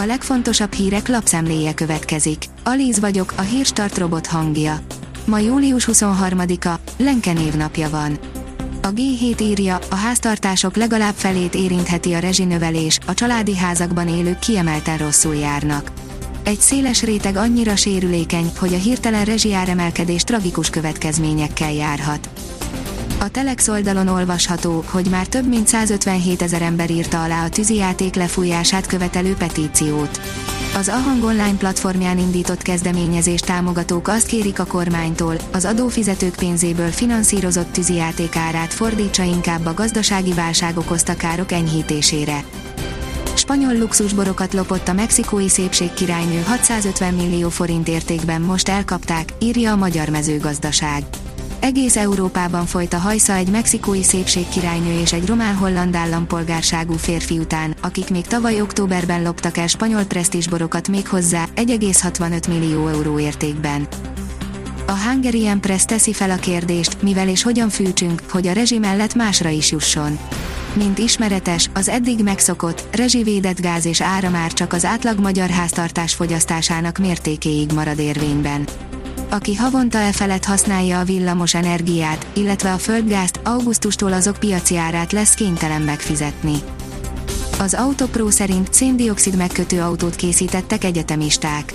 A legfontosabb hírek lapszemléje következik. Alíz vagyok, a hírstart robot hangja. Ma július 23-a, Lenke névnapja van. A G7 írja, a háztartások legalább felét érintheti a rezsinövelés, a családi házakban élők kiemelten rosszul járnak. Egy széles réteg annyira sérülékeny, hogy a hirtelen rezsiáremelkedés tragikus következményekkel járhat. A Telex oldalon olvasható, hogy már több mint 157 ezer ember írta alá a tűzijáték lefújását követelő petíciót. Az Ahang online platformján indított kezdeményezés támogatók azt kérik a kormánytól, az adófizetők pénzéből finanszírozott tűzijáték árát fordítsa inkább a gazdasági válság okozta károk enyhítésére. Spanyol luxusborokat lopott a mexikói szépségkirálynő 650 millió forint értékben most elkapták, írja a magyar mezőgazdaság. Egész Európában folyt a hajsza egy mexikói szépségkirálynő és egy román-holland állampolgárságú férfi után, akik még tavaly októberben loptak el spanyol presztízsborokat még hozzá 1,65 millió euró értékben. A Hungarian Press teszi fel a kérdést, mivel és hogyan fűtsünk, hogy a rezsi mellett másra is jusson. Mint ismeretes, az eddig megszokott, rezsivédett gáz és ára már csak az átlag magyar háztartás fogyasztásának mértékéig marad érvényben aki havonta e felett használja a villamos energiát, illetve a földgázt, augusztustól azok piaci árát lesz kénytelen megfizetni. Az Autopro szerint széndiokszid megkötő autót készítettek egyetemisták.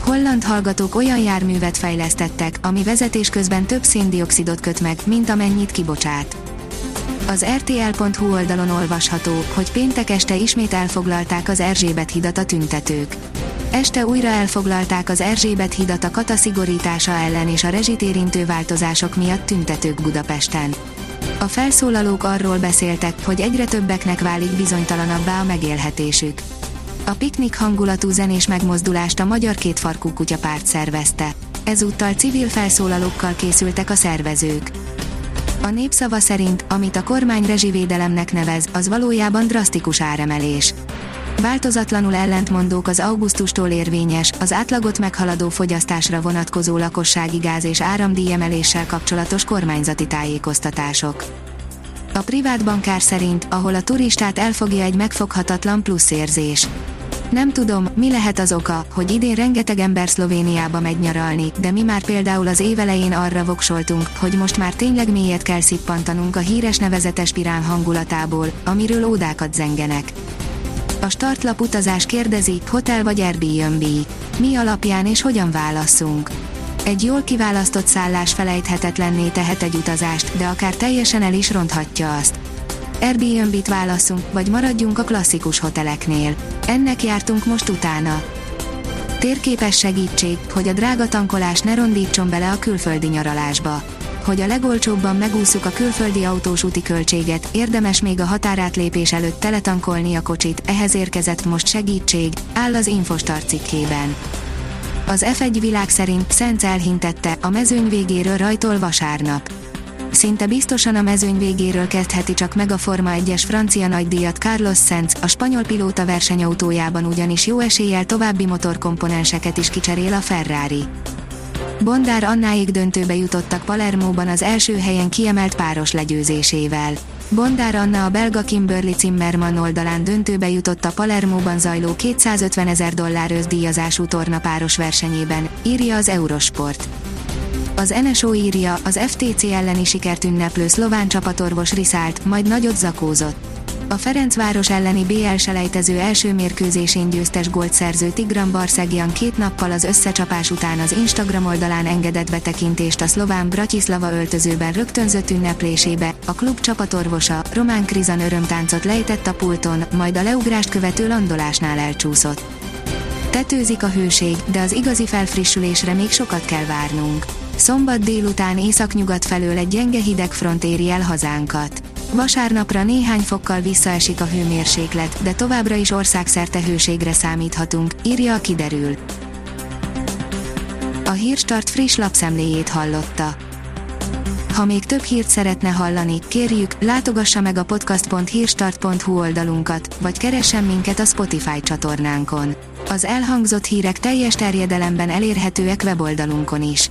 Holland hallgatók olyan járművet fejlesztettek, ami vezetés közben több széndiokszidot köt meg, mint amennyit kibocsát. Az rtl.hu oldalon olvasható, hogy péntek este ismét elfoglalták az Erzsébet hidat a tüntetők. Este újra elfoglalták az Erzsébet hidat a kata szigorítása ellen és a rezsit érintő változások miatt tüntetők Budapesten. A felszólalók arról beszéltek, hogy egyre többeknek válik bizonytalanabbá a megélhetésük. A piknik hangulatú zenés megmozdulást a Magyar Kétfarkú Kutyapárt szervezte. Ezúttal civil felszólalókkal készültek a szervezők. A népszava szerint, amit a kormány rezsivédelemnek nevez, az valójában drasztikus áremelés. Változatlanul ellentmondók az augusztustól érvényes, az átlagot meghaladó fogyasztásra vonatkozó lakossági gáz és áramdíjemeléssel kapcsolatos kormányzati tájékoztatások. A privát bankár szerint, ahol a turistát elfogja egy megfoghatatlan plusz érzés. Nem tudom, mi lehet az oka, hogy idén rengeteg ember Szlovéniába megy nyaralni, de mi már például az évelején arra voksoltunk, hogy most már tényleg mélyet kell szippantanunk a híres nevezetes pirán hangulatából, amiről ódákat zengenek. A startlap utazás kérdezi, hotel vagy Airbnb. Mi alapján és hogyan válaszunk? Egy jól kiválasztott szállás felejthetetlenné tehet egy utazást, de akár teljesen el is ronthatja azt. Airbnb-t válaszunk, vagy maradjunk a klasszikus hoteleknél. Ennek jártunk most utána. Térképes segítség, hogy a drága tankolás ne rondítson bele a külföldi nyaralásba hogy a legolcsóbban megúszuk a külföldi autós úti költséget, érdemes még a határátlépés előtt teletankolni a kocsit, ehhez érkezett most segítség, áll az Infostar cikkében. Az F1 világ szerint Szenc elhintette, a mezőny végéről rajtol vasárnap. Szinte biztosan a mezőny végéről kezdheti csak meg a Forma 1-es francia nagydíjat Carlos Sainz, a spanyol pilóta versenyautójában ugyanis jó eséllyel további motorkomponenseket is kicserél a Ferrari. Bondár Annáig döntőbe jutottak Palermóban az első helyen kiemelt páros legyőzésével. Bondár Anna a belga Kimberly Zimmermann oldalán döntőbe jutott a Palermóban zajló 250 ezer dollár torna páros versenyében, írja az Eurosport. Az NSO írja, az FTC elleni sikert ünneplő szlován csapatorvos riszált, majd nagyot zakózott. A Ferencváros elleni BL selejtező első mérkőzésén győztes gólt szerző Tigran Barszegyan két nappal az összecsapás után az Instagram oldalán engedett betekintést a szlován Bratislava öltözőben rögtönzött ünneplésébe, a klub csapatorvosa, Román Krizan örömtáncot lejtett a pulton, majd a leugrást követő landolásnál elcsúszott. Tetőzik a hőség, de az igazi felfrissülésre még sokat kell várnunk. Szombat délután északnyugat felől egy gyenge hideg front éri el hazánkat. Vasárnapra néhány fokkal visszaesik a hőmérséklet, de továbbra is országszerte hőségre számíthatunk, írja a kiderül. A Hírstart friss lapszemléjét hallotta. Ha még több hírt szeretne hallani, kérjük, látogassa meg a podcast.hírstart.hu oldalunkat, vagy keressen minket a Spotify csatornánkon. Az elhangzott hírek teljes terjedelemben elérhetőek weboldalunkon is.